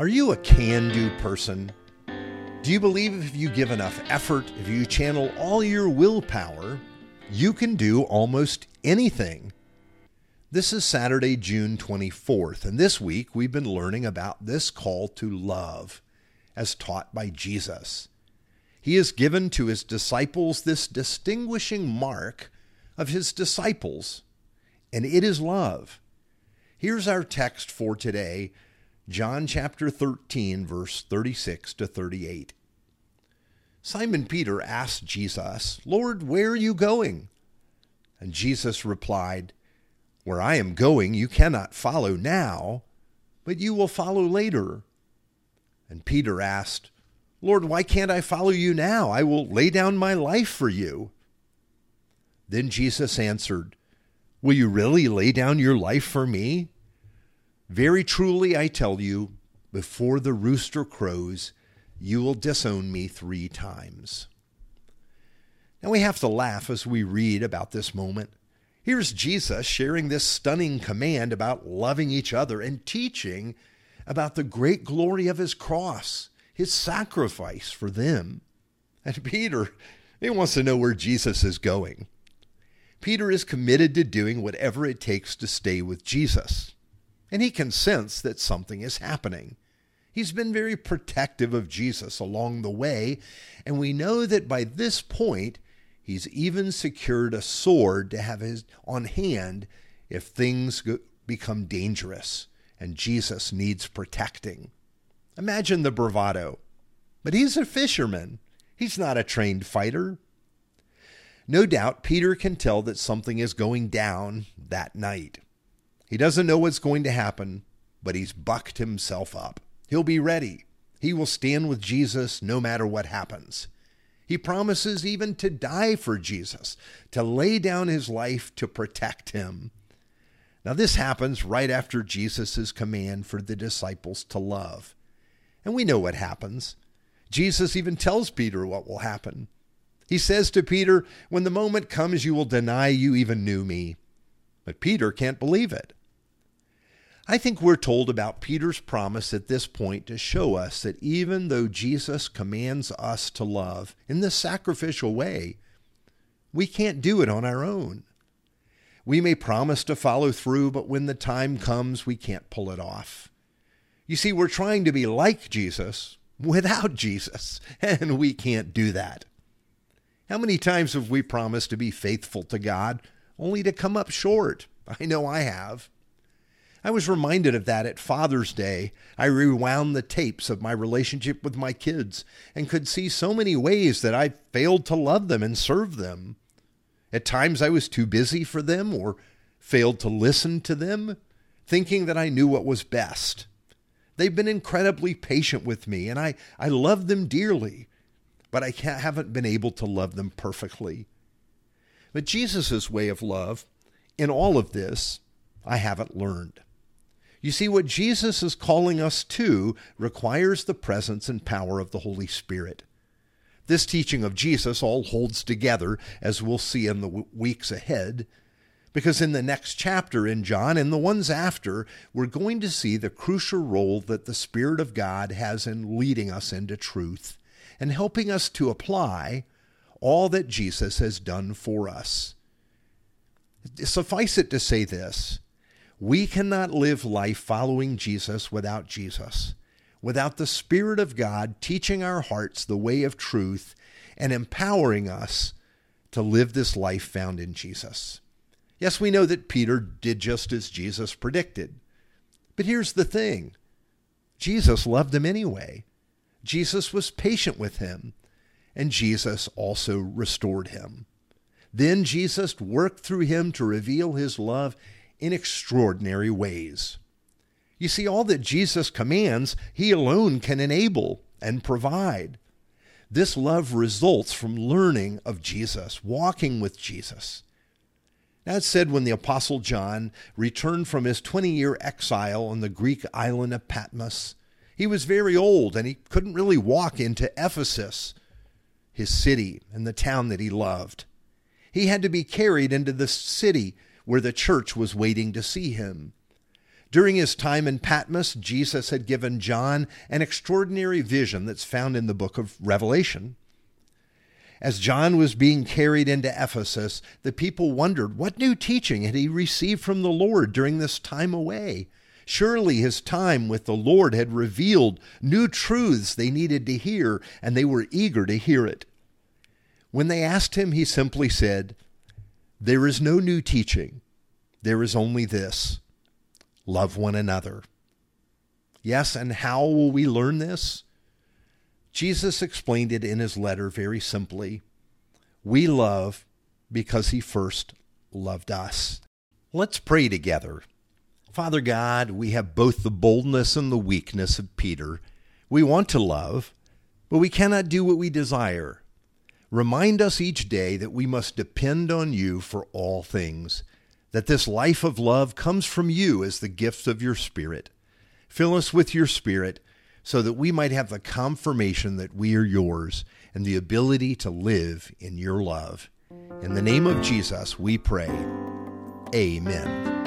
Are you a can do person? Do you believe if you give enough effort, if you channel all your willpower, you can do almost anything? This is Saturday, June 24th, and this week we've been learning about this call to love as taught by Jesus. He has given to his disciples this distinguishing mark of his disciples, and it is love. Here's our text for today John chapter 13, verse 36 to 38. Simon Peter asked Jesus, Lord, where are you going? And Jesus replied, Where I am going, you cannot follow now, but you will follow later. And Peter asked, Lord, why can't I follow you now? I will lay down my life for you. Then Jesus answered, Will you really lay down your life for me? Very truly, I tell you, before the rooster crows, you will disown me three times. Now we have to laugh as we read about this moment. Here's Jesus sharing this stunning command about loving each other and teaching about the great glory of his cross, his sacrifice for them. And Peter, he wants to know where Jesus is going. Peter is committed to doing whatever it takes to stay with Jesus and he can sense that something is happening. He's been very protective of Jesus along the way, and we know that by this point, he's even secured a sword to have his on hand if things become dangerous and Jesus needs protecting. Imagine the bravado. But he's a fisherman. He's not a trained fighter. No doubt Peter can tell that something is going down that night. He doesn't know what's going to happen, but he's bucked himself up. He'll be ready. He will stand with Jesus no matter what happens. He promises even to die for Jesus, to lay down his life to protect him. Now, this happens right after Jesus' command for the disciples to love. And we know what happens. Jesus even tells Peter what will happen. He says to Peter, When the moment comes, you will deny you even knew me. But Peter can't believe it. I think we're told about Peter's promise at this point to show us that even though Jesus commands us to love in this sacrificial way, we can't do it on our own. We may promise to follow through, but when the time comes, we can't pull it off. You see, we're trying to be like Jesus without Jesus, and we can't do that. How many times have we promised to be faithful to God only to come up short? I know I have. I was reminded of that at Father's Day. I rewound the tapes of my relationship with my kids and could see so many ways that I failed to love them and serve them. At times I was too busy for them or failed to listen to them, thinking that I knew what was best. They've been incredibly patient with me, and I, I love them dearly, but I haven't been able to love them perfectly. But Jesus' way of love, in all of this, I haven't learned. You see, what Jesus is calling us to requires the presence and power of the Holy Spirit. This teaching of Jesus all holds together, as we'll see in the weeks ahead, because in the next chapter in John and the ones after, we're going to see the crucial role that the Spirit of God has in leading us into truth and helping us to apply all that Jesus has done for us. Suffice it to say this we cannot live life following Jesus without Jesus, without the Spirit of God teaching our hearts the way of truth and empowering us to live this life found in Jesus. Yes, we know that Peter did just as Jesus predicted. But here's the thing Jesus loved him anyway. Jesus was patient with him, and Jesus also restored him. Then Jesus worked through him to reveal his love in extraordinary ways. You see, all that Jesus commands, he alone can enable and provide. This love results from learning of Jesus, walking with Jesus. That said, when the Apostle John returned from his 20 year exile on the Greek island of Patmos, he was very old and he couldn't really walk into Ephesus, his city and the town that he loved. He had to be carried into the city where the church was waiting to see him. During his time in Patmos, Jesus had given John an extraordinary vision that's found in the book of Revelation. As John was being carried into Ephesus, the people wondered what new teaching had he received from the Lord during this time away. Surely his time with the Lord had revealed new truths they needed to hear, and they were eager to hear it. When they asked him, he simply said, There is no new teaching. There is only this love one another. Yes, and how will we learn this? Jesus explained it in his letter very simply. We love because he first loved us. Let's pray together. Father God, we have both the boldness and the weakness of Peter. We want to love, but we cannot do what we desire. Remind us each day that we must depend on you for all things, that this life of love comes from you as the gift of your Spirit. Fill us with your Spirit so that we might have the confirmation that we are yours and the ability to live in your love. In the name of Jesus, we pray. Amen.